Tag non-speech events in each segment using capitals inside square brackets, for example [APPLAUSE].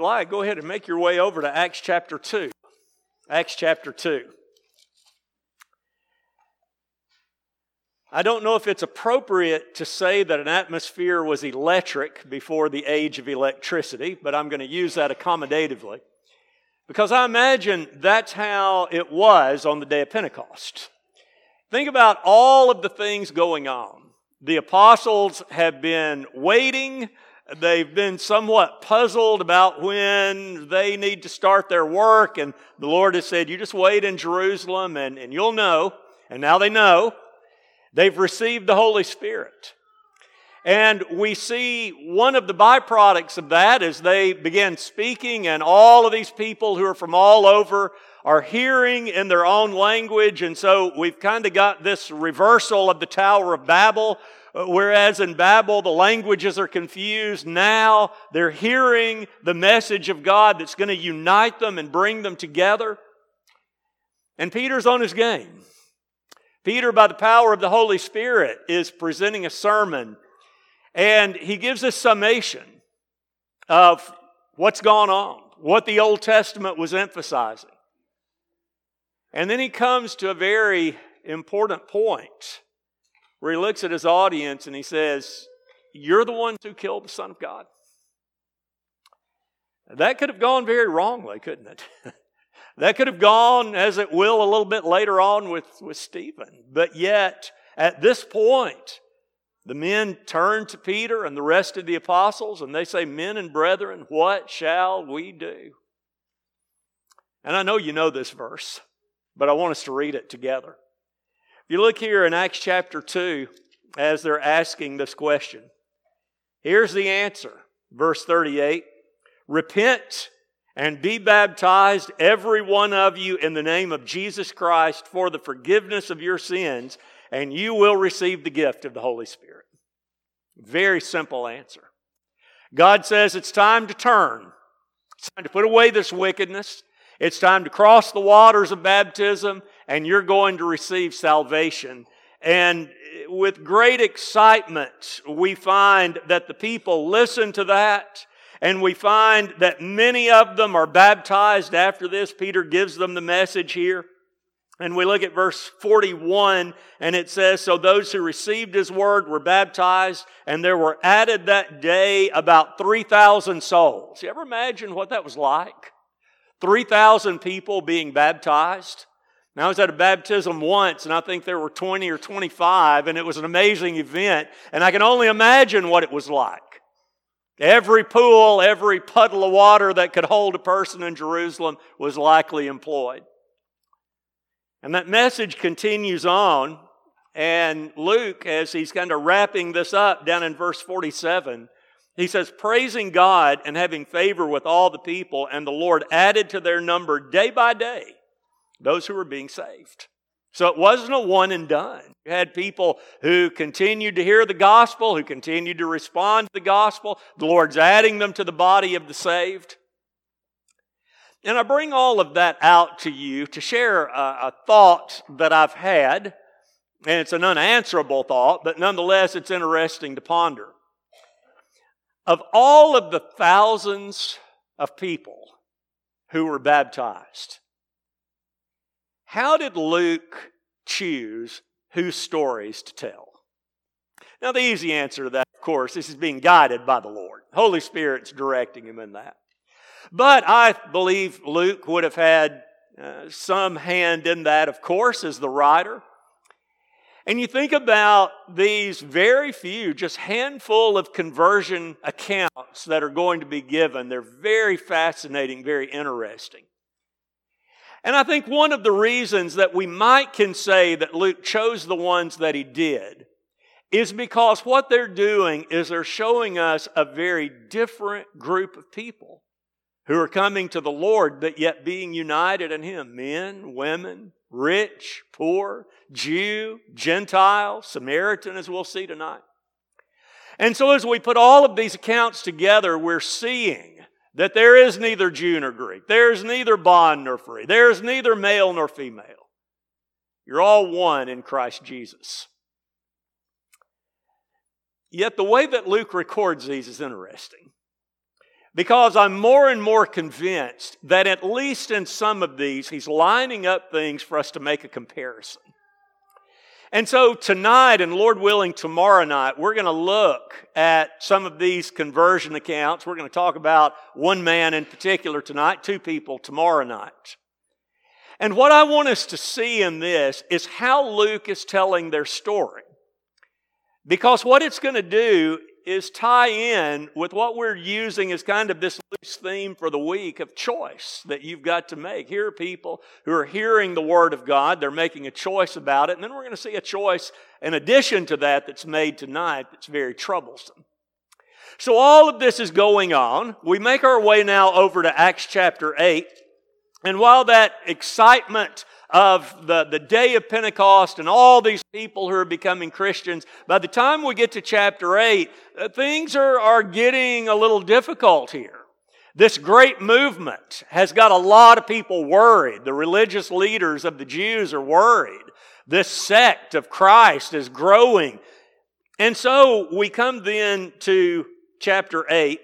like, go ahead and make your way over to Acts chapter 2. Acts chapter 2. I don't know if it's appropriate to say that an atmosphere was electric before the age of electricity, but I'm going to use that accommodatively. Because I imagine that's how it was on the day of Pentecost. Think about all of the things going on. The apostles have been waiting. They've been somewhat puzzled about when they need to start their work. And the Lord has said, You just wait in Jerusalem and, and you'll know. And now they know. They've received the Holy Spirit. And we see one of the byproducts of that as they begin speaking, and all of these people who are from all over are hearing in their own language. And so we've kind of got this reversal of the Tower of Babel. Uh, whereas in Babel, the languages are confused. Now they're hearing the message of God that's going to unite them and bring them together. And Peter's on his game. Peter, by the power of the Holy Spirit, is presenting a sermon and he gives a summation of what's gone on, what the Old Testament was emphasizing. And then he comes to a very important point where he looks at his audience and he says, You're the ones who killed the Son of God. That could have gone very wrongly, couldn't it? [LAUGHS] That could have gone as it will a little bit later on with, with Stephen. But yet, at this point, the men turn to Peter and the rest of the apostles and they say, Men and brethren, what shall we do? And I know you know this verse, but I want us to read it together. If you look here in Acts chapter 2, as they're asking this question, here's the answer. Verse 38 Repent and be baptized, every one of you, in the name of Jesus Christ for the forgiveness of your sins, and you will receive the gift of the Holy Spirit. Very simple answer. God says it's time to turn. It's time to put away this wickedness. It's time to cross the waters of baptism, and you're going to receive salvation. And with great excitement, we find that the people listen to that and we find that many of them are baptized after this. Peter gives them the message here. And we look at verse 41, and it says, So those who received his word were baptized, and there were added that day about 3,000 souls. You ever imagine what that was like? 3,000 people being baptized. Now, I was at a baptism once, and I think there were 20 or 25, and it was an amazing event, and I can only imagine what it was like. Every pool, every puddle of water that could hold a person in Jerusalem was likely employed. And that message continues on. And Luke, as he's kind of wrapping this up down in verse 47, he says, Praising God and having favor with all the people, and the Lord added to their number day by day those who were being saved. So it wasn't a one and done. You had people who continued to hear the gospel, who continued to respond to the gospel. The Lord's adding them to the body of the saved. And I bring all of that out to you to share a, a thought that I've had. And it's an unanswerable thought, but nonetheless, it's interesting to ponder. Of all of the thousands of people who were baptized, how did Luke choose whose stories to tell? Now, the easy answer to that, of course, is he's being guided by the Lord. Holy Spirit's directing him in that. But I believe Luke would have had uh, some hand in that, of course, as the writer. And you think about these very few, just handful of conversion accounts that are going to be given. They're very fascinating, very interesting. And I think one of the reasons that we might can say that Luke chose the ones that he did is because what they're doing is they're showing us a very different group of people who are coming to the Lord, but yet being united in Him. Men, women, rich, poor, Jew, Gentile, Samaritan, as we'll see tonight. And so as we put all of these accounts together, we're seeing that there is neither Jew nor Greek, there is neither bond nor free, there is neither male nor female. You're all one in Christ Jesus. Yet the way that Luke records these is interesting. Because I'm more and more convinced that at least in some of these, he's lining up things for us to make a comparison. And so tonight, and Lord willing, tomorrow night, we're going to look at some of these conversion accounts. We're going to talk about one man in particular tonight, two people tomorrow night. And what I want us to see in this is how Luke is telling their story. Because what it's going to do is tie in with what we're using as kind of this loose theme for the week of choice that you've got to make. Here are people who are hearing the Word of God, they're making a choice about it, and then we're going to see a choice in addition to that that's made tonight that's very troublesome. So all of this is going on. We make our way now over to Acts chapter 8. And while that excitement of the, the day of Pentecost and all these people who are becoming Christians, by the time we get to chapter 8, uh, things are, are getting a little difficult here. This great movement has got a lot of people worried. The religious leaders of the Jews are worried. This sect of Christ is growing. And so we come then to chapter 8.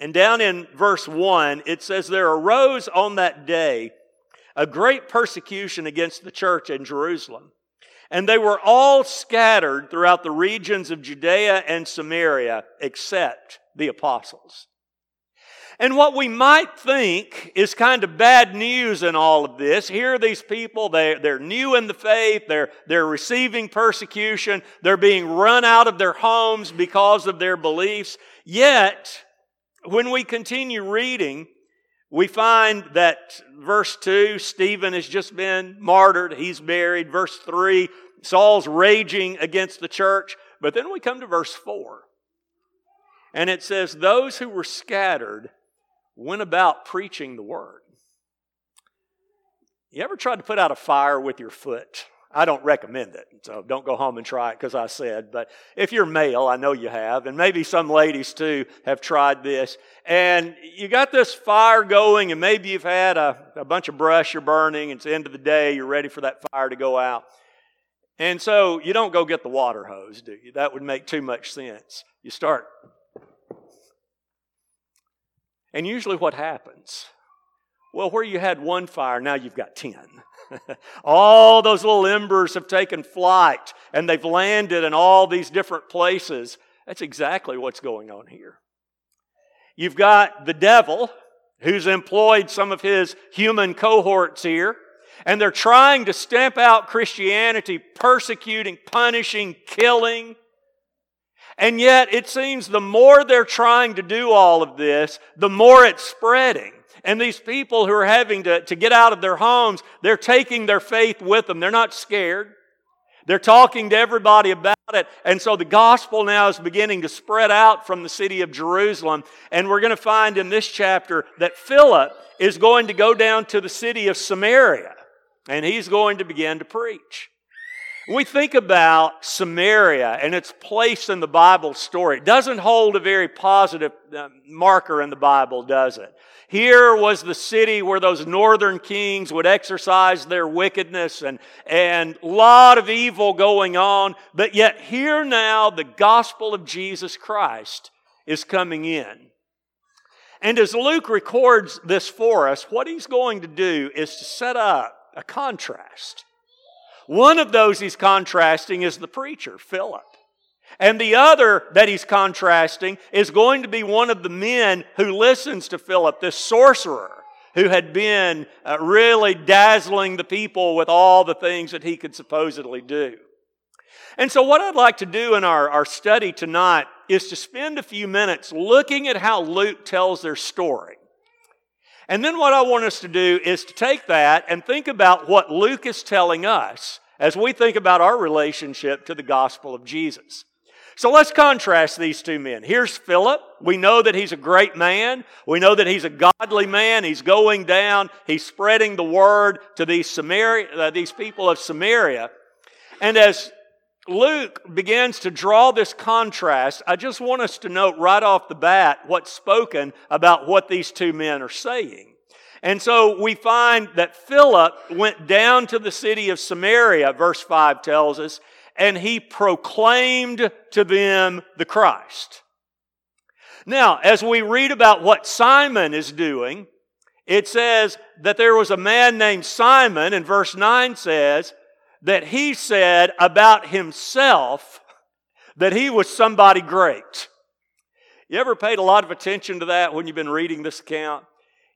And down in verse 1, it says, There arose on that day a great persecution against the church in Jerusalem. And they were all scattered throughout the regions of Judea and Samaria, except the apostles. And what we might think is kind of bad news in all of this. Here are these people, they, they're new in the faith, they're, they're receiving persecution, they're being run out of their homes because of their beliefs. Yet, when we continue reading, we find that verse 2, Stephen has just been martyred, he's buried. Verse 3, Saul's raging against the church. But then we come to verse 4, and it says, Those who were scattered went about preaching the word. You ever tried to put out a fire with your foot? I don't recommend it. So don't go home and try it because I said. But if you're male, I know you have, and maybe some ladies too have tried this. And you got this fire going, and maybe you've had a, a bunch of brush you're burning. It's the end of the day. You're ready for that fire to go out. And so you don't go get the water hose, do you? That would make too much sense. You start. And usually what happens? Well, where you had one fire, now you've got 10. [LAUGHS] all those little embers have taken flight and they've landed in all these different places. That's exactly what's going on here. You've got the devil who's employed some of his human cohorts here, and they're trying to stamp out Christianity, persecuting, punishing, killing. And yet, it seems the more they're trying to do all of this, the more it's spreading. And these people who are having to, to get out of their homes, they're taking their faith with them. They're not scared. They're talking to everybody about it. And so the gospel now is beginning to spread out from the city of Jerusalem. And we're going to find in this chapter that Philip is going to go down to the city of Samaria and he's going to begin to preach. We think about Samaria and its place in the Bible story, it doesn't hold a very positive uh, marker in the Bible, does it? Here was the city where those northern kings would exercise their wickedness and, and a lot of evil going on. But yet here now the gospel of Jesus Christ is coming in. And as Luke records this for us, what he's going to do is to set up a contrast. One of those he's contrasting is the preacher, Philip. And the other that he's contrasting is going to be one of the men who listens to Philip, this sorcerer who had been uh, really dazzling the people with all the things that he could supposedly do. And so, what I'd like to do in our, our study tonight is to spend a few minutes looking at how Luke tells their story. And then, what I want us to do is to take that and think about what Luke is telling us as we think about our relationship to the gospel of Jesus. So let's contrast these two men. Here's Philip. We know that he's a great man. We know that he's a godly man. He's going down. He's spreading the word to these Samaria, uh, these people of Samaria. And as Luke begins to draw this contrast, I just want us to note right off the bat what's spoken about what these two men are saying. And so we find that Philip went down to the city of Samaria, verse 5 tells us, and he proclaimed to them the Christ. Now, as we read about what Simon is doing, it says that there was a man named Simon, and verse 9 says that he said about himself that he was somebody great. You ever paid a lot of attention to that when you've been reading this account?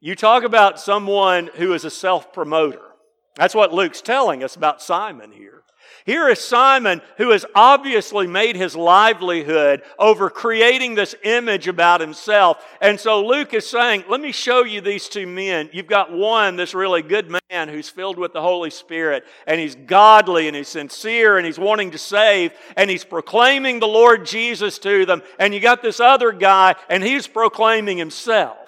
You talk about someone who is a self promoter. That's what Luke's telling us about Simon here. Here is Simon who has obviously made his livelihood over creating this image about himself. And so Luke is saying, let me show you these two men. You've got one, this really good man who's filled with the Holy Spirit, and he's godly and he's sincere and he's wanting to save, and he's proclaiming the Lord Jesus to them. And you got this other guy, and he's proclaiming himself.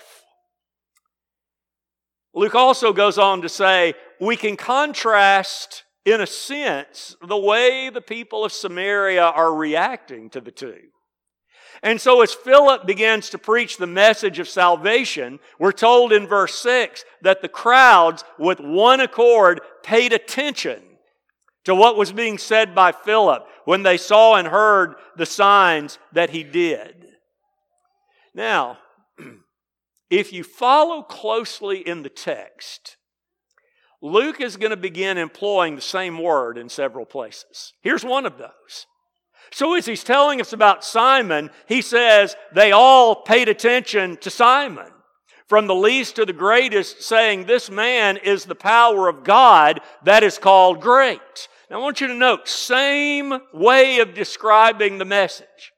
Luke also goes on to say, we can contrast in a sense, the way the people of Samaria are reacting to the two. And so, as Philip begins to preach the message of salvation, we're told in verse 6 that the crowds, with one accord, paid attention to what was being said by Philip when they saw and heard the signs that he did. Now, [CLEARS THROAT] if you follow closely in the text, Luke is going to begin employing the same word in several places. Here's one of those. So, as he's telling us about Simon, he says they all paid attention to Simon. From the least to the greatest, saying, This man is the power of God that is called great. Now, I want you to note, same way of describing the message.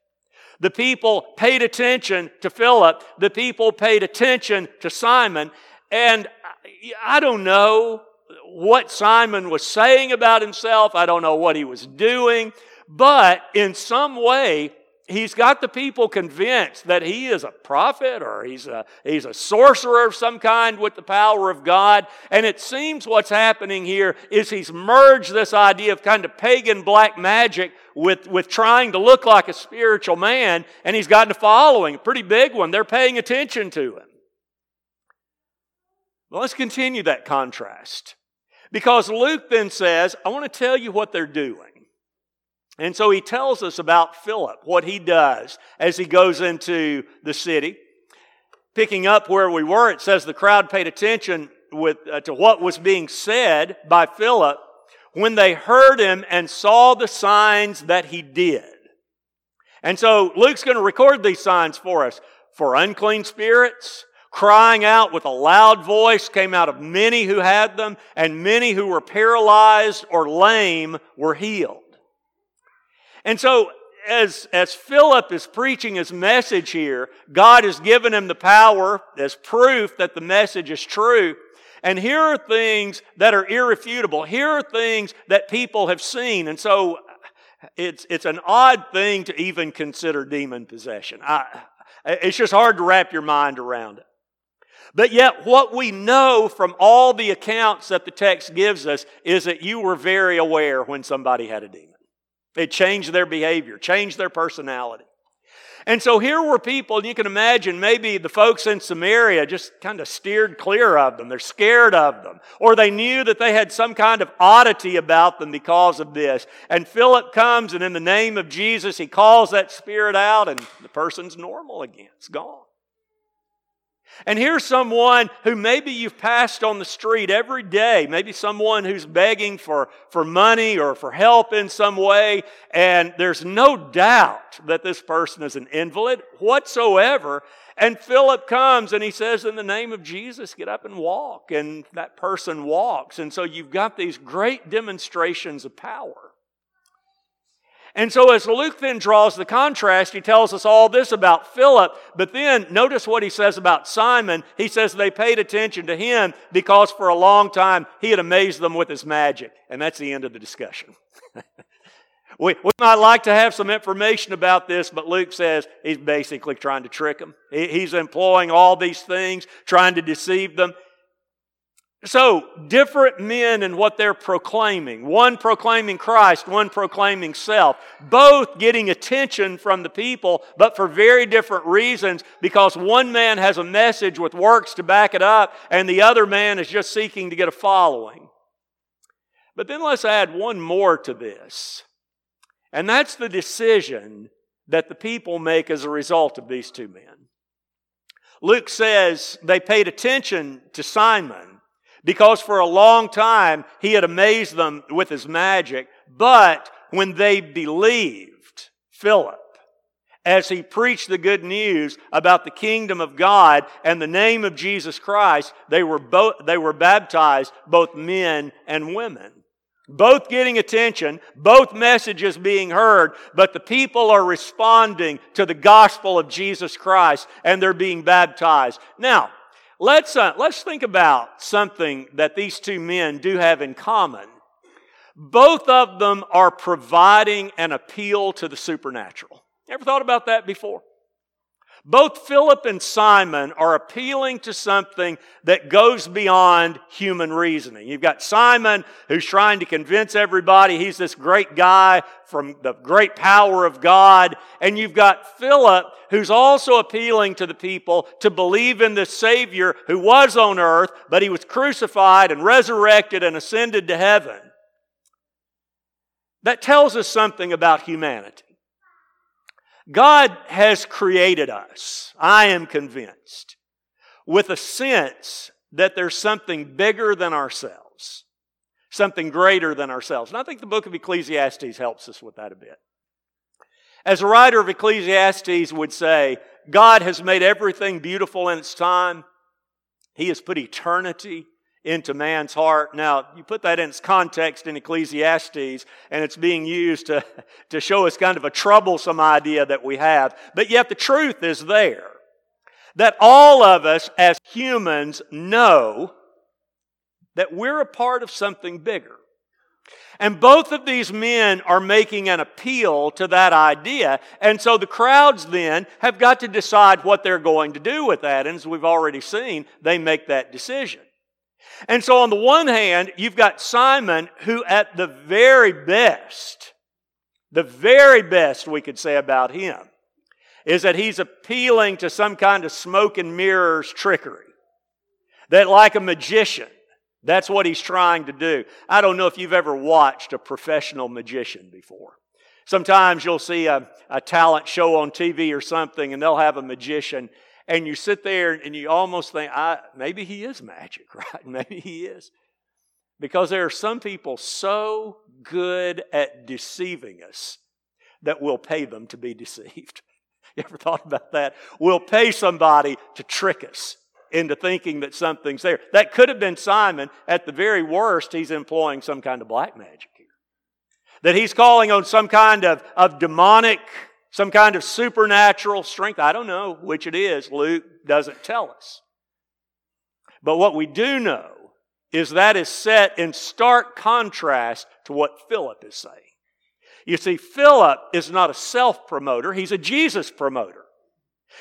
The people paid attention to Philip, the people paid attention to Simon, and I don't know what Simon was saying about himself. I don't know what he was doing. But in some way, he's got the people convinced that he is a prophet or he's a, he's a sorcerer of some kind with the power of God. And it seems what's happening here is he's merged this idea of kind of pagan black magic with, with trying to look like a spiritual man, and he's gotten a following, a pretty big one. They're paying attention to him. Well, let's continue that contrast. Because Luke then says, I want to tell you what they're doing. And so he tells us about Philip, what he does as he goes into the city. Picking up where we were, it says the crowd paid attention with, uh, to what was being said by Philip when they heard him and saw the signs that he did. And so Luke's going to record these signs for us for unclean spirits, crying out with a loud voice came out of many who had them, and many who were paralyzed or lame were healed. And so, as, as Philip is preaching his message here, God has given him the power as proof that the message is true. And here are things that are irrefutable. Here are things that people have seen. And so, it's, it's an odd thing to even consider demon possession. I, it's just hard to wrap your mind around it. But yet, what we know from all the accounts that the text gives us is that you were very aware when somebody had a demon. It changed their behavior, changed their personality. And so here were people, and you can imagine maybe the folks in Samaria just kind of steered clear of them. They're scared of them. Or they knew that they had some kind of oddity about them because of this. And Philip comes, and in the name of Jesus, he calls that spirit out, and the person's normal again. It's gone. And here's someone who maybe you've passed on the street every day, maybe someone who's begging for, for money or for help in some way, and there's no doubt that this person is an invalid whatsoever. And Philip comes and he says, In the name of Jesus, get up and walk. And that person walks. And so you've got these great demonstrations of power. And so, as Luke then draws the contrast, he tells us all this about Philip, but then notice what he says about Simon. He says they paid attention to him because for a long time he had amazed them with his magic. And that's the end of the discussion. [LAUGHS] we, we might like to have some information about this, but Luke says he's basically trying to trick them. He, he's employing all these things, trying to deceive them. So, different men and what they're proclaiming. One proclaiming Christ, one proclaiming self. Both getting attention from the people, but for very different reasons because one man has a message with works to back it up, and the other man is just seeking to get a following. But then let's add one more to this, and that's the decision that the people make as a result of these two men. Luke says they paid attention to Simon because for a long time he had amazed them with his magic. But when they believed Philip, as he preached the good news about the kingdom of God and the name of Jesus Christ, they were, both, they were baptized, both men and women. Both getting attention, both messages being heard, but the people are responding to the gospel of Jesus Christ and they're being baptized. Now, let's, uh, let's think about something that these two men do have in common. Both of them are providing an appeal to the supernatural. Ever thought about that before? Both Philip and Simon are appealing to something that goes beyond human reasoning. You've got Simon who's trying to convince everybody he's this great guy from the great power of God. And you've got Philip who's also appealing to the people to believe in the Savior who was on earth, but he was crucified and resurrected and ascended to heaven. That tells us something about humanity. God has created us, I am convinced, with a sense that there's something bigger than ourselves, something greater than ourselves. And I think the book of Ecclesiastes helps us with that a bit. As a writer of Ecclesiastes would say, God has made everything beautiful in its time. He has put eternity into man's heart. Now, you put that in its context in Ecclesiastes, and it's being used to, [LAUGHS] to show us kind of a troublesome idea that we have. But yet the truth is there. That all of us as humans know that we're a part of something bigger. And both of these men are making an appeal to that idea. And so the crowds then have got to decide what they're going to do with that. And as we've already seen, they make that decision. And so, on the one hand, you've got Simon, who at the very best, the very best we could say about him, is that he's appealing to some kind of smoke and mirrors trickery. That, like a magician, that's what he's trying to do. I don't know if you've ever watched a professional magician before. Sometimes you'll see a, a talent show on TV or something, and they'll have a magician, and you sit there and you almost think, I, maybe he is magic, [LAUGHS] right? Maybe he is. Because there are some people so good at deceiving us that we'll pay them to be [LAUGHS] deceived. you ever thought about that? We'll pay somebody to trick us into thinking that something's there. That could have been Simon. At the very worst, he's employing some kind of black magic here. That he's calling on some kind of, of demonic some kind of supernatural strength. I don't know which it is. Luke doesn't tell us. But what we do know is that is set in stark contrast to what Philip is saying. You see, Philip is not a self promoter, he's a Jesus promoter.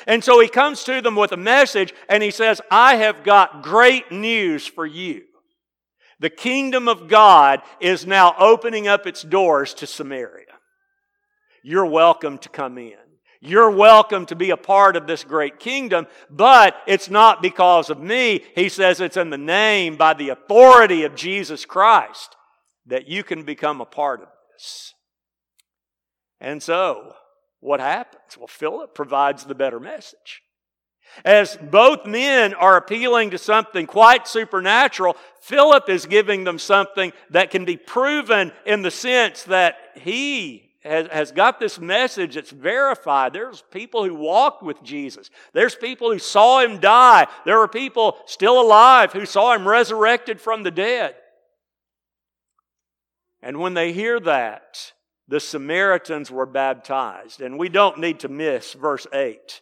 And so he comes to them with a message and he says, I have got great news for you. The kingdom of God is now opening up its doors to Samaria you're welcome to come in. You're welcome to be a part of this great kingdom, but it's not because of me. He says it's in the name, by the authority of Jesus Christ, that you can become a part of this. And so, what happens? Well, Philip provides the better message. As both men are appealing to something quite supernatural, Philip is giving them something that can be proven in the sense that he has, has got this message that's verified. There's people who walked with Jesus. There's people who saw him die. There are people still alive who saw him resurrected from the dead. And when they hear that, the Samaritans were baptized. And we don't need to miss verse 8.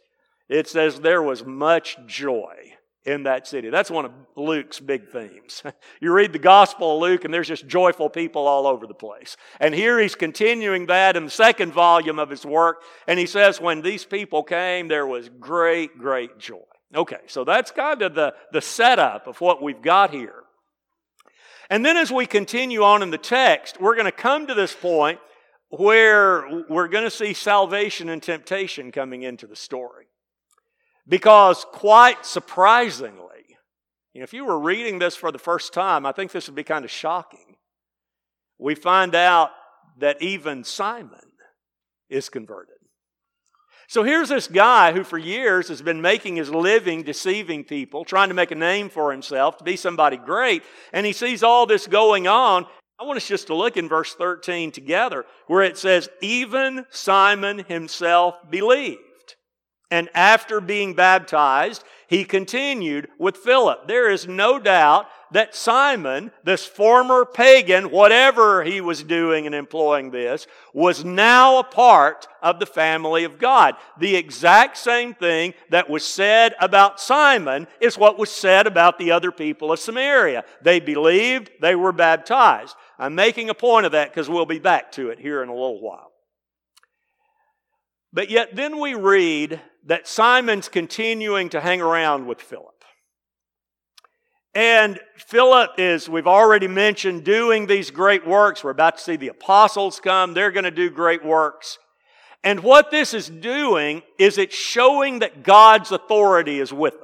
It says, There was much joy in that city. That's one of Luke's big themes. [LAUGHS] you read the Gospel of Luke, and there's just joyful people all over the place. And here he's continuing that in the second volume of his work, and he says, When these people came, there was great, great joy. Okay, so that's kind of the, the setup of what we've got here. And then as we continue on in the text, we're going to come to this point where we're going to see salvation and temptation coming into the story. Because quite surprisingly, you know, if you were reading this for the first time, I think this would be kind of shocking. We find out that even Simon is converted. So here's this guy who for years has been making his living deceiving people, trying to make a name for himself, to be somebody great, and he sees all this going on. I want us just to look in verse 13 together, where it says, Even Simon himself believed. And after being baptized, he continued with Philip. There is no doubt that Simon, this former pagan, whatever he was doing and employing this, was now a part of the family of God. The exact same thing that was said about Simon is what was said about the other people of Samaria. They believed, they were baptized. I'm making a point of that because we'll be back to it here in a little while. But yet, then we read that Simon's continuing to hang around with Philip. And Philip is, we've already mentioned, doing these great works. We're about to see the apostles come. They're going to do great works. And what this is doing is it's showing that God's authority is with them.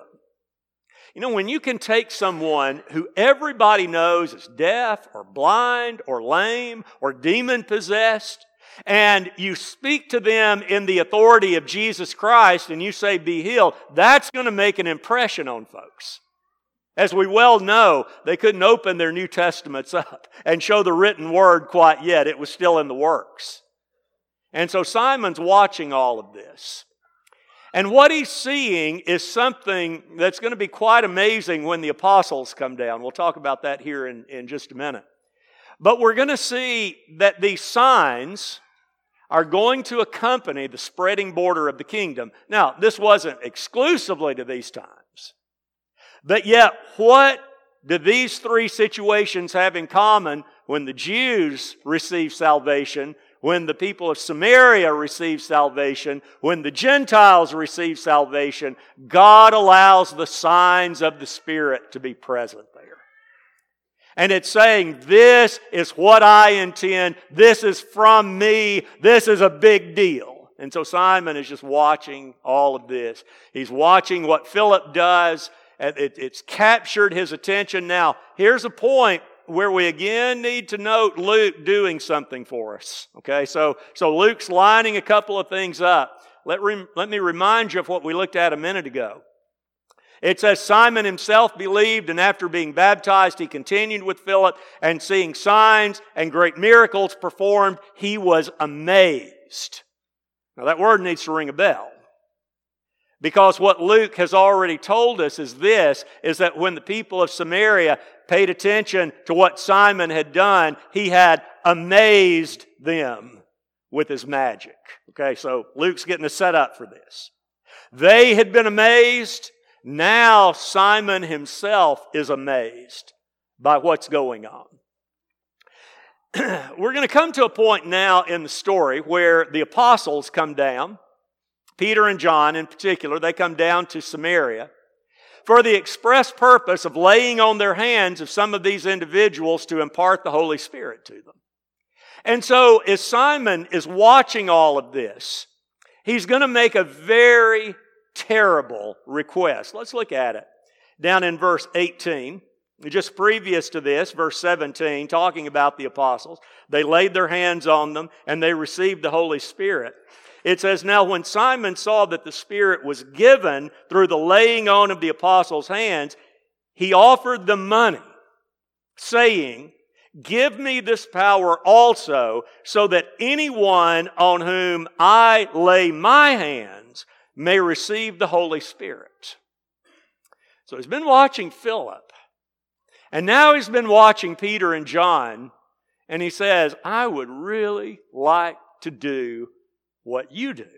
You know, when you can take someone who everybody knows is deaf or blind or lame or demon possessed, and you speak to them in the authority of Jesus Christ and you say, be healed, that's going to make an impression on folks. As we well know, they couldn't open their New Testaments up and show the written word quite yet. It was still in the works. And so Simon's watching all of this. And what he's seeing is something that's going to be quite amazing when the apostles come down. We'll talk about that here in, in just a minute. But we're going to see that these signs are going to accompany the spreading border of the kingdom. Now, this wasn't exclusively to these times. But yet, what do these three situations have in common when the Jews receive salvation, when the people of Samaria receive salvation, when the Gentiles receive salvation? God allows the signs of the Spirit to be present there. And it's saying, This is what I intend. This is from me. This is a big deal. And so Simon is just watching all of this. He's watching what Philip does it, it's captured his attention. Now, here's a point where we again need to note Luke doing something for us. Okay, so, so Luke's lining a couple of things up. Let, re, let me remind you of what we looked at a minute ago. It says Simon himself believed, and after being baptized, he continued with Philip, and seeing signs and great miracles performed, he was amazed. Now, that word needs to ring a bell. Because what Luke has already told us is this, is that when the people of Samaria paid attention to what Simon had done, he had amazed them with his magic. Okay, so Luke's getting a setup for this. They had been amazed. Now Simon himself is amazed by what's going on. [CLEARS THROAT] We're going to come to a point now in the story where the apostles come down Peter and John in particular, they come down to Samaria for the express purpose of laying on their hands of some of these individuals to impart the Holy Spirit to them. And so, as Simon is watching all of this, he's going to make a very terrible request. Let's look at it. Down in verse 18, just previous to this, verse 17, talking about the apostles, they laid their hands on them and they received the Holy Spirit. It says, Now when Simon saw that the Spirit was given through the laying on of the apostles' hands, he offered them money, saying, Give me this power also, so that anyone on whom I lay my hands may receive the Holy Spirit. So he's been watching Philip, and now he's been watching Peter and John, and he says, I would really like to do what you do.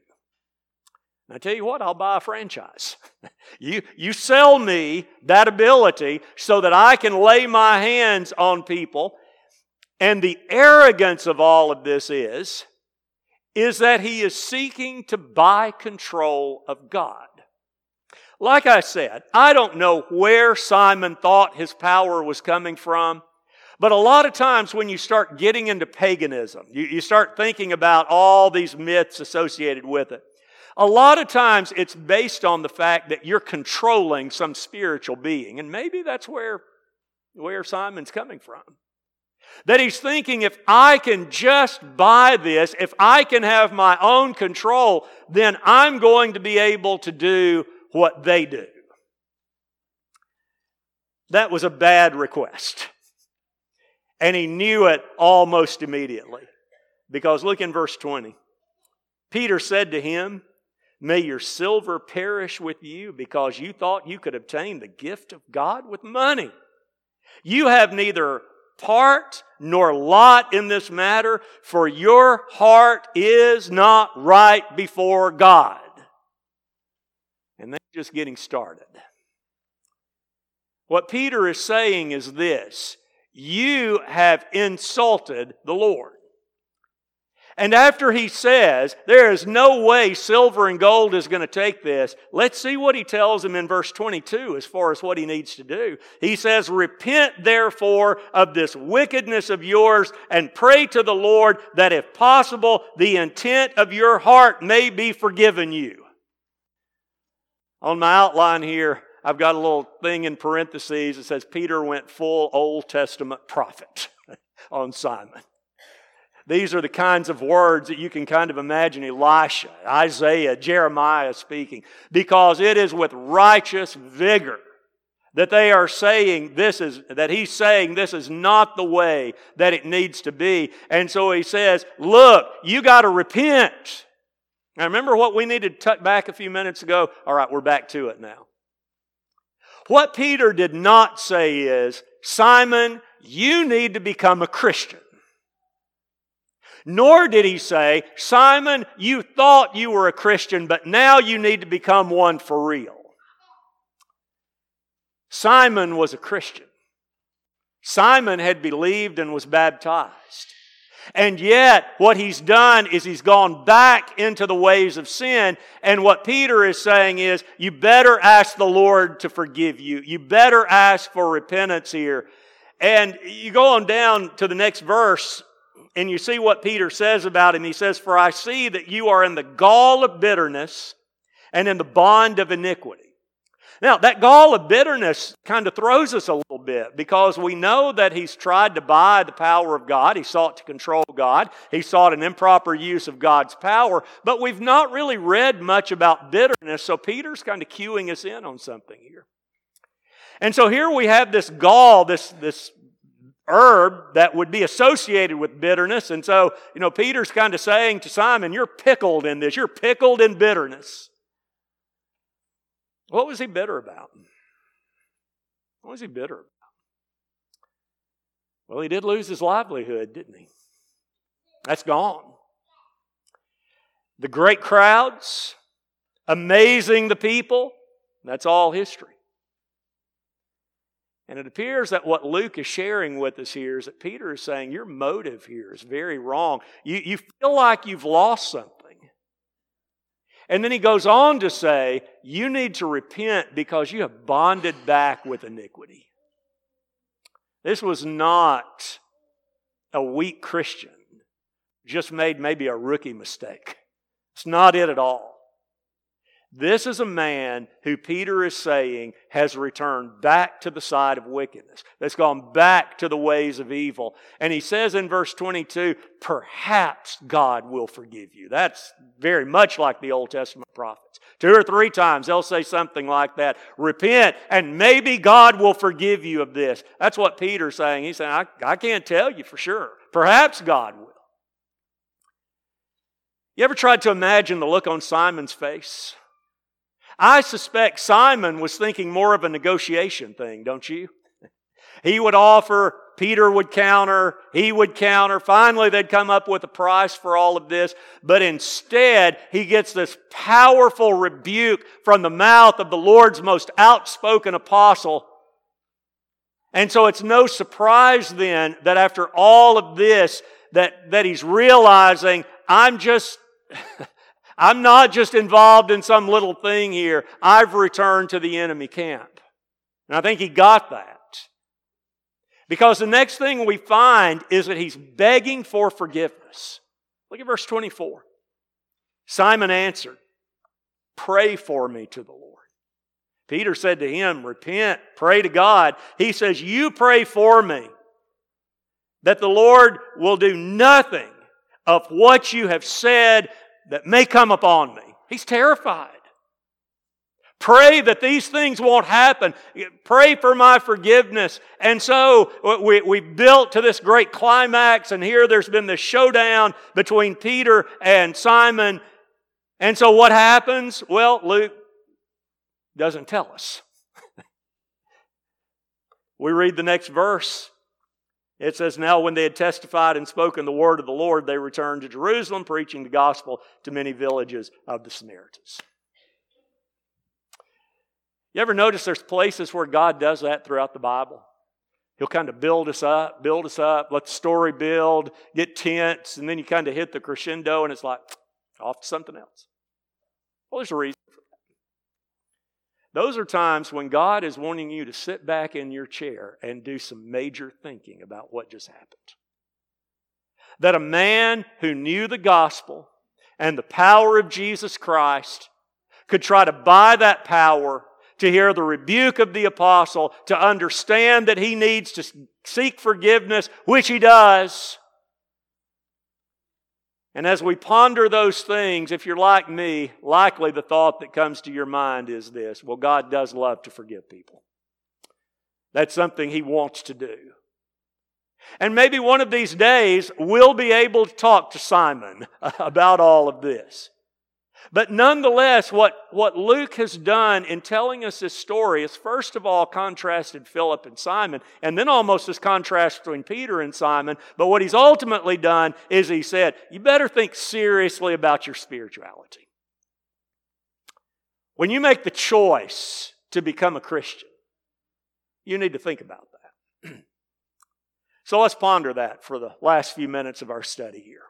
And I tell you what, I'll buy a franchise. [LAUGHS] you, you sell me that ability so that I can lay my hands on people. And the arrogance of all of this is, is that he is seeking to buy control of God. Like I said, I don't know where Simon thought his power was coming from. But a lot of times when you start getting into paganism, you, you start thinking about all these myths associated with it. A lot of times it's based on the fact that you're controlling some spiritual being. And maybe that's where, where Simon's coming from. That he's thinking if I can just buy this, if I can have my own control, then I'm going to be able to do what they do. That was a bad request. And he knew it almost immediately. Because look in verse 20. Peter said to him, May your silver perish with you because you thought you could obtain the gift of God with money. You have neither part nor lot in this matter, for your heart is not right before God. And they're just getting started. What Peter is saying is this You have insulted the Lord. And after he says, There is no way silver and gold is going to take this, let's see what he tells him in verse 22 as far as what he needs to do. He says, Repent therefore of this wickedness of yours and pray to the Lord that if possible the intent of your heart may be forgiven you. On my outline here, I've got a little thing in parentheses that says Peter went full Old Testament prophet [LAUGHS] on Simon. These are the kinds of words that you can kind of imagine Elisha, Isaiah, Jeremiah speaking, because it is with righteous vigor that they are saying this is, that he's saying this is not the way that it needs to be. And so he says, look, you got to repent. Now remember what we needed to tuck back a few minutes ago? All right, we're back to it now. What Peter did not say is, Simon, you need to become a Christian. Nor did he say, Simon, you thought you were a Christian, but now you need to become one for real. Simon was a Christian. Simon had believed and was baptized. And yet, what he's done is he's gone back into the ways of sin. And what Peter is saying is, you better ask the Lord to forgive you. You better ask for repentance here. And you go on down to the next verse, and you see what Peter says about him. He says, For I see that you are in the gall of bitterness and in the bond of iniquity. Now, that gall of bitterness kind of throws us a little bit because we know that he's tried to buy the power of God. He sought to control God. He sought an improper use of God's power. But we've not really read much about bitterness, so Peter's kind of cueing us in on something here. And so here we have this gall, this, this herb that would be associated with bitterness. And so, you know, Peter's kind of saying to Simon, You're pickled in this. You're pickled in bitterness. What was he bitter about? What was he bitter about? Well, he did lose his livelihood, didn't he? That's gone. The great crowds, amazing the people, that's all history. And it appears that what Luke is sharing with us here is that Peter is saying your motive here is very wrong. You, you feel like you've lost something. And then he goes on to say, you need to repent because you have bonded back with iniquity. This was not a weak Christian, just made maybe a rookie mistake. It's not it at all. This is a man who Peter is saying has returned back to the side of wickedness, that's gone back to the ways of evil. And he says in verse 22, perhaps God will forgive you. That's very much like the Old Testament prophets. Two or three times they'll say something like that repent, and maybe God will forgive you of this. That's what Peter's saying. He's saying, I, I can't tell you for sure. Perhaps God will. You ever tried to imagine the look on Simon's face? I suspect Simon was thinking more of a negotiation thing, don't you? [LAUGHS] He would offer, Peter would counter, he would counter. Finally, they'd come up with a price for all of this. But instead, he gets this powerful rebuke from the mouth of the Lord's most outspoken apostle. And so it's no surprise then that after all of this, that, that he's realizing, I'm just, [LAUGHS] I'm not just involved in some little thing here. I've returned to the enemy camp. And I think he got that. Because the next thing we find is that he's begging for forgiveness. Look at verse 24. Simon answered, Pray for me to the Lord. Peter said to him, Repent, pray to God. He says, You pray for me that the Lord will do nothing of what you have said that may come upon me. He's terrified. Pray that these things won't happen. Pray for my forgiveness. And so uh, we, we built to this great climax, and here there's been this showdown between Peter and Simon. And so what happens? Well, Luke doesn't tell us. [LAUGHS] we read the next verse. It says, Now when they had testified and spoken the word of the Lord, they returned to Jerusalem, preaching the gospel to many villages of the Samaritans. You ever notice there's places where God does that throughout the Bible? He'll kind of build us up, build us up, let the story build, get tense, and then you kind of hit the crescendo and it's like, off to something else. Well, there's a reason for. Those are times when God is wanting you to sit back in your chair and do some major thinking about what just happened. That a man who knew the gospel and the power of Jesus Christ could try to buy that power to hear the rebuke of the apostle, to understand that he needs to seek forgiveness, which he does. And as we ponder those things, if you're like me, likely the thought that comes to your mind is this well, God does love to forgive people. That's something He wants to do. And maybe one of these days we'll be able to talk to Simon [LAUGHS] about all of this. But nonetheless, what, what Luke has done in telling us this story is first of all contrasted Philip and Simon, and then almost this contrast between Peter and Simon. But what he's ultimately done is he said, You better think seriously about your spirituality. When you make the choice to become a Christian, you need to think about that. [CLEARS THROAT] so let's ponder that for the last few minutes of our study here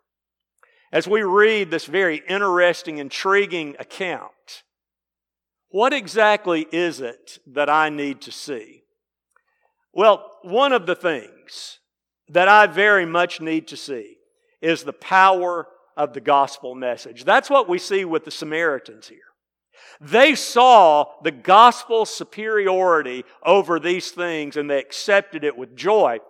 as we read this very interesting, intriguing account, what exactly is it that I need to see? Well, one of the things that I very much need to see is the power of the gospel message. That's what we see with the Samaritans here. They saw the gospel superiority over these things and they accepted it with joy.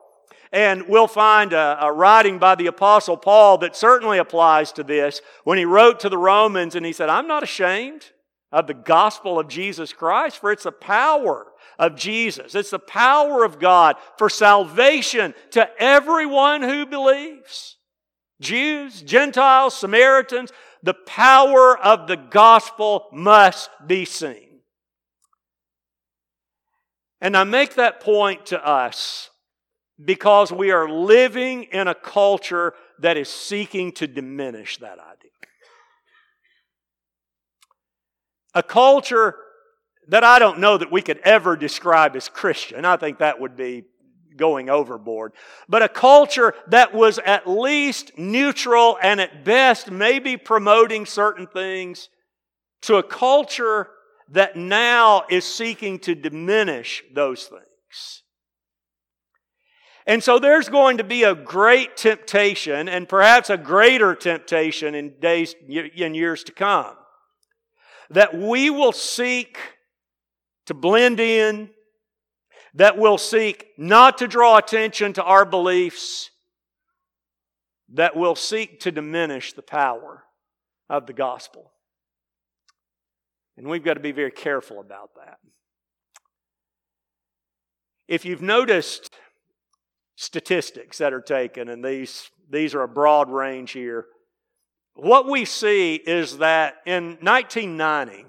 And we'll find a, a, writing by the Apostle Paul that certainly applies to this when he wrote to the Romans and he said, I'm not ashamed of the gospel of Jesus Christ, for it's the power of Jesus. It's the power of God for salvation to everyone who believes. Jews, Gentiles, Samaritans, the power of the gospel must be seen. And I make that point to us because we are living in a culture that is seeking to diminish that idea. A culture that I don't know that we could ever describe as Christian. I think that would be going overboard. But a culture that was at least neutral and at best maybe promoting certain things to a culture that now is seeking to diminish those things. And so there's going to be a great temptation and perhaps a greater temptation in days in years to come that we will seek to blend in, that will seek not to draw attention to our beliefs, that will seek to diminish the power of the gospel. And we've got to be very careful about that. If you've noticed statistics that are taken, and these, these are a broad range here. What we see is that in 1990,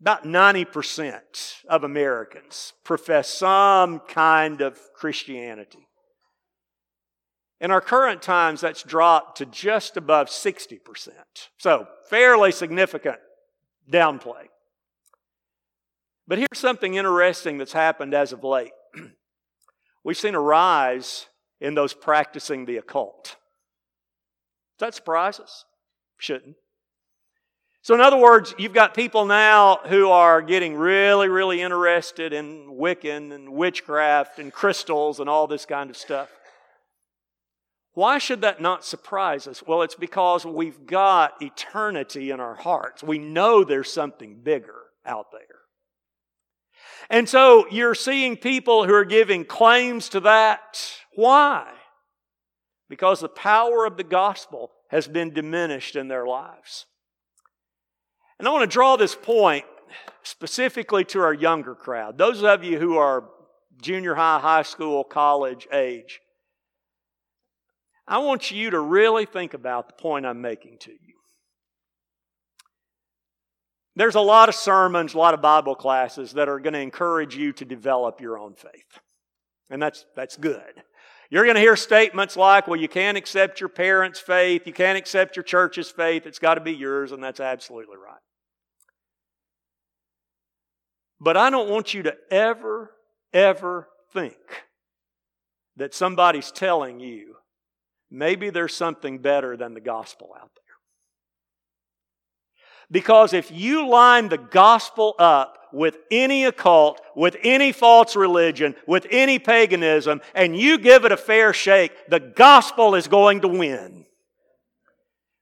about 90% of Americans profess some kind of Christianity. In our current times, that's dropped to just above 60%. So, fairly significant downplay. But here's something interesting that's happened as of late. We've seen a rise in those practicing the occult. Does that surprise us? Shouldn't. So, in other words, you've got people now who are getting really, really interested in Wiccan and witchcraft and crystals and all this kind of stuff. Why should that not surprise us? Well, it's because we've got eternity in our hearts. We know there's something bigger out there. And so you're seeing people who are giving claims to that. Why? Because the power of the gospel has been diminished in their lives. And I want to draw this point specifically to our younger crowd. Those of you who are junior high, high school, college age. I want you to really think about the point I'm making to you. There's a lot of sermons, a lot of Bible classes that are going to encourage you to develop your own faith. And that's, that's good. You're going to hear statements like, well, you can't accept your parents' faith, you can't accept your church's faith, it's got to be yours, and that's absolutely right. But I don't want you to ever, ever think that somebody's telling you maybe there's something better than the gospel out there. Because if you line the gospel up with any occult, with any false religion, with any paganism, and you give it a fair shake, the gospel is going to win.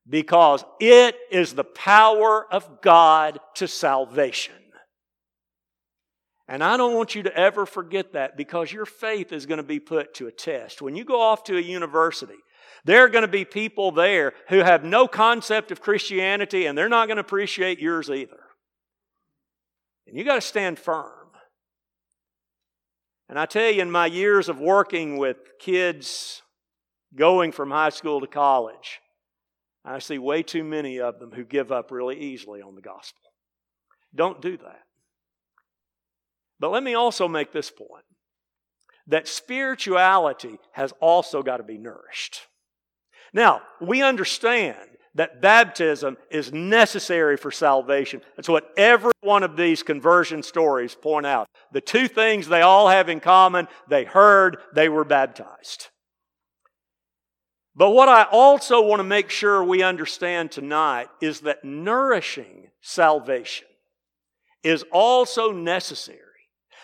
Because it is the power of God to salvation. And I don't want you to ever forget that because your faith is going to be put to a test. When you go off to a university, there are going to be people there who have no concept of Christianity and they're not going to appreciate yours either. And you got to stand firm. And I tell you, in my years of working with kids going from high school to college, I see way too many of them who give up really easily on the gospel. Don't do that. But let me also make this point that spirituality has also got to be nourished. Now, we understand that baptism is necessary for salvation. That's what every one of these conversion stories point out. The two things they all have in common they heard, they were baptized. But what I also want to make sure we understand tonight is that nourishing salvation is also necessary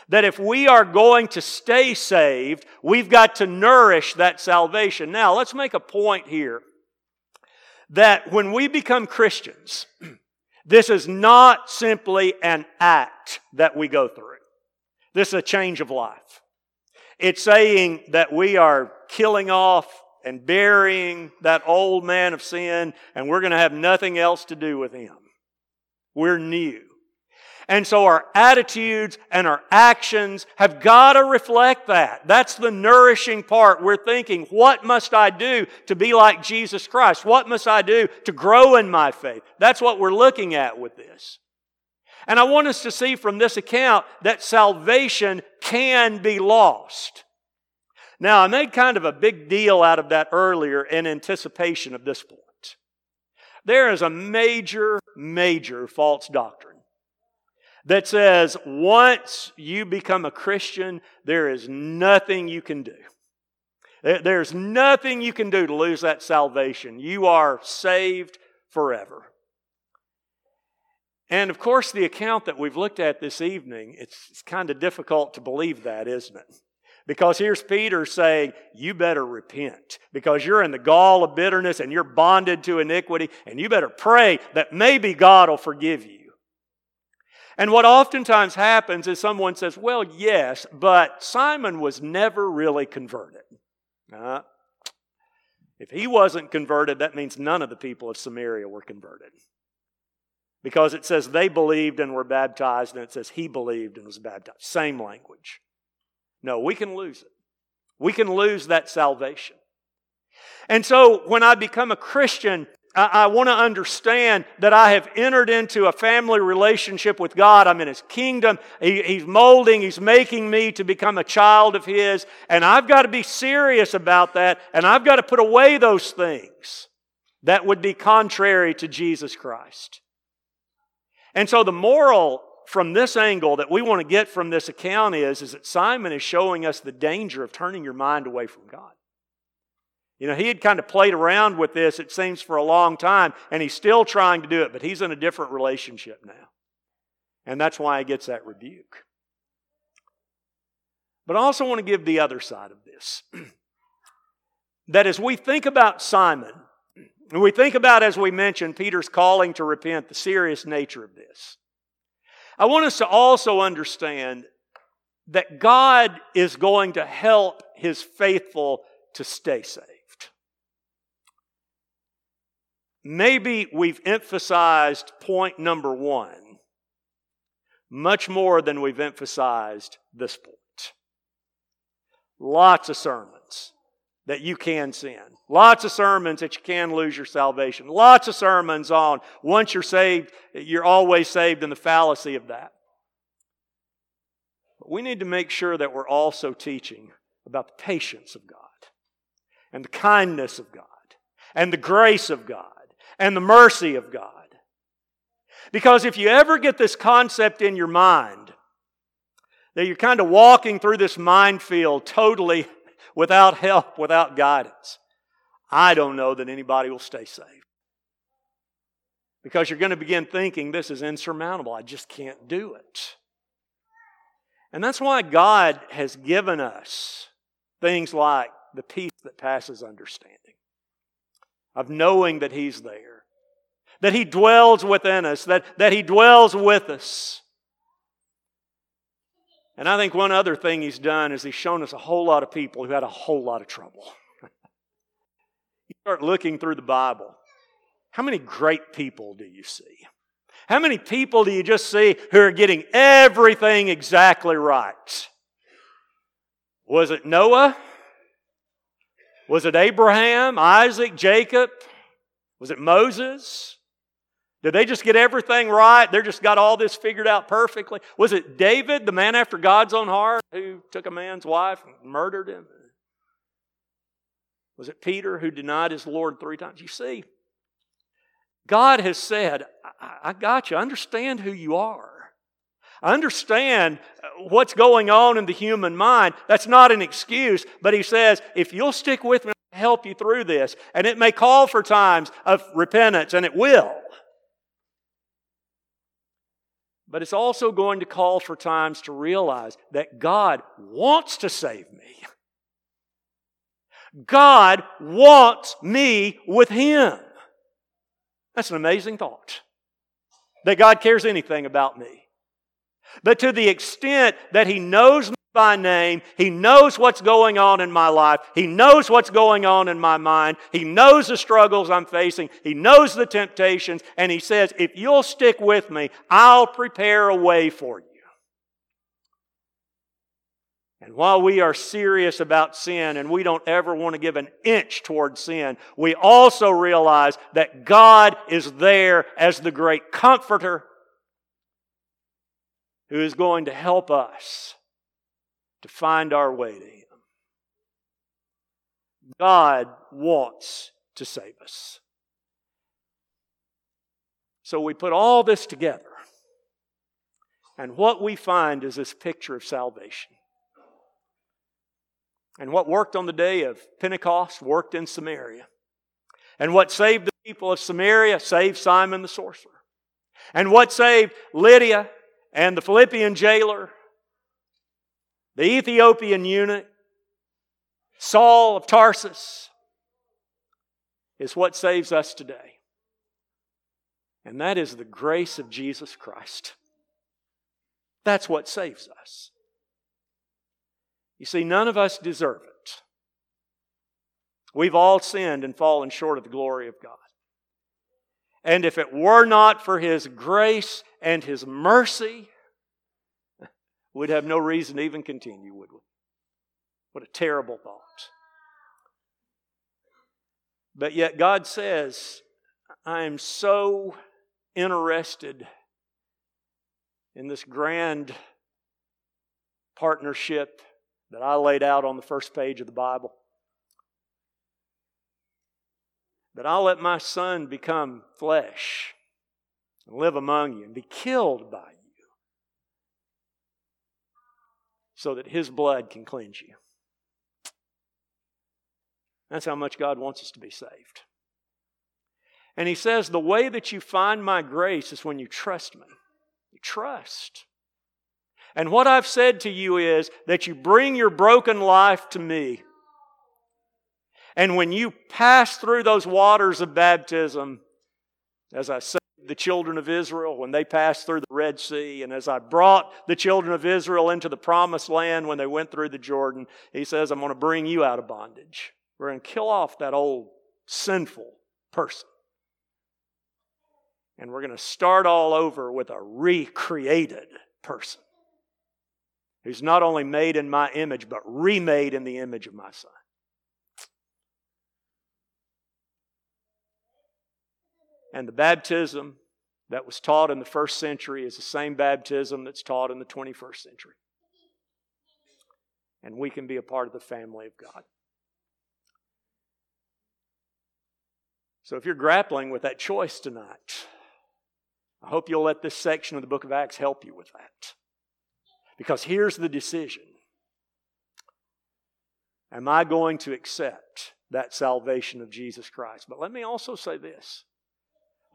that if we are going to stay saved, we've got to nourish that salvation. Now, let's make a point here that when we become Christians, [CLEARS THROAT] this is not simply an act that we go through. This is a change of life. It's saying that we are killing off and burying that old man of sin, and we're going to have nothing else to do with him. We're new. And so our attitudes and our actions have got to reflect that. That's the nourishing part. We're thinking, what must I do to be like Jesus Christ? What must I do to grow in my faith? That's what we're looking at with this. And I want us to see from this account that salvation can be lost. Now, I made kind of a big deal out of that earlier in anticipation of this point. There is a major, major false doctrine that says once you become a Christian, there is nothing you can do. There's nothing you can do to lose that salvation. You are saved forever. And of course, the account that we've looked at this evening, it's, it's kind of difficult to believe that, isn't it? Because here's Peter saying, You better repent because you're in the gall of bitterness and you're bonded to iniquity, and you better pray that maybe God will forgive you. And what oftentimes happens is someone says, Well, yes, but Simon was never really converted. Uh, if he wasn't converted, that means none of the people of Samaria were converted. Because it says they believed and were baptized, and it says he believed and was baptized. Same language. No, we can lose it. We can lose that salvation. And so when I become a Christian, I, I want to understand that I have entered into a family relationship with God. I'm in His kingdom. He, he's molding, He's making me to become a child of His. And I've got to be serious about that. And I've got to put away those things that would be contrary to Jesus Christ. And so the moral from this angle that we want to get from this account is, is that Simon is showing us the danger of turning your mind away from God. You know, he had kind of played around with this, it seems, for a long time, and he's still trying to do it, but he's in a different relationship now. And that's why he gets that rebuke. But I also want to give the other side of this. [CLEARS THROAT] that as we think about Simon, and we think about, as we mentioned, Peter's calling to repent, the serious nature of this, I want us to also understand that God is going to help his faithful to stay saved. Maybe we've emphasized point number one much more than we've emphasized this point. Lots of sermons that you can sin. Lots of sermons that you can lose your salvation. Lots of sermons on once you're saved, you're always saved and the fallacy of that. But we need to make sure that we're also teaching about the patience of God and the kindness of God and the grace of God and the mercy of God. Because if you ever get this concept in your mind, that you're kind of walking through this minefield totally without help, without guidance, I don't know that anybody will stay safe. Because you're going to begin thinking, this is insurmountable. I just can't do it. And that's why God has given us things like the peace that passes understanding, of knowing that He's there, that He dwells within us, that, that He dwells with us. And I think one other thing He's done is He's shown us a whole lot of people who had a whole lot of trouble. [LAUGHS] you start looking through the Bible. How many great people do you see? How many people do you just see who are getting everything exactly right? Was it Noah? Was it Abraham, Isaac, Jacob? Was it Moses? Did they just get everything right? They just got all this figured out perfectly? Was it David, the man after God's own heart, who took a man's wife and murdered him? Was it Peter who denied his Lord three times? You see, God has said, I, I got you. Understand who you are. Understand uh, what's going on in the human mind. That's not an excuse, but He says, if you'll stick with me, I'll help you through this. And it may call for times of repentance, and it will. But it's also going to call for times to realize that God wants to save me. God wants me with Him. That's an amazing thought. That God cares anything about me. But to the extent that He knows me by name, He knows what's going on in my life, He knows what's going on in my mind, He knows the struggles I'm facing, He knows the temptations, and He says, if you'll stick with me, I'll prepare a way for you. And while we are serious about sin and we don't ever want to give an inch toward sin, we also realize that God is there as the great comforter who is going to help us to find our way to Him. God wants to save us. So we put all this together, and what we find is this picture of salvation. And what worked on the day of Pentecost worked in Samaria. And what saved the people of Samaria saved Simon the sorcerer. And what saved Lydia and the Philippian jailer, the Ethiopian eunuch, Saul of Tarsus, is what saves us today. And that is the grace of Jesus Christ. That's what saves us. You see, none of us deserve it. We've all sinned and fallen short of the glory of God. And if it were not for His grace and His mercy, we'd have no reason to even continue, would we? What a terrible thought. But yet, God says, I am so interested in this grand partnership that I laid out on the first page of the Bible. That I'll let my son become flesh and live among you and be killed by you so that his blood can cleanse you. That's how much God wants us to be saved. And he says, The way that you find my grace is when you trust me. You trust. And what I've said to you is that you bring your broken life to me. And when you pass through those waters of baptism, as I said the children of Israel when they passed through the Red Sea, and as I brought the children of Israel into the promised land when they went through the Jordan, He says, I'm going to bring you out of bondage. We're going to kill off that old sinful person. And we're going to start all over with a recreated person who's not only made in my image, but remade in the image of my Son. And the baptism that was taught in the first century is the same baptism that's taught in the 21st century. And we can be a part of the family of God. So if you're grappling with that choice tonight, I hope you'll let this section of the book of Acts help you with that. Because here's the decision Am I going to accept that salvation of Jesus Christ? But let me also say this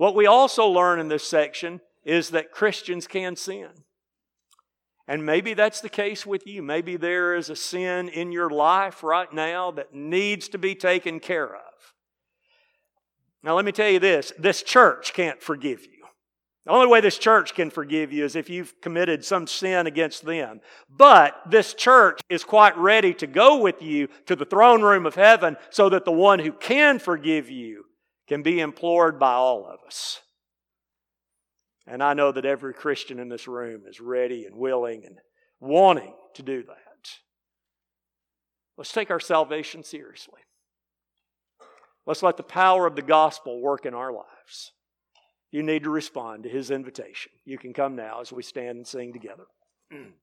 what we also learn in this section is that Christians can sin. And maybe that's the case with you. Maybe there is a sin in your life right now that needs to be taken care of. Now, let me tell you this this church can't forgive you. The only way this church can forgive you is if you've committed some sin against them. But this church is quite ready to go with you to the throne room of heaven so that the one who can forgive you can be implored by all of us. And I know that every Christian in this room is ready and willing and wanting to do that. Let's take our salvation seriously. Let's let the power of the gospel work in our lives. You need to respond to his invitation. You can come now as we stand and sing together. [CLEARS THROAT]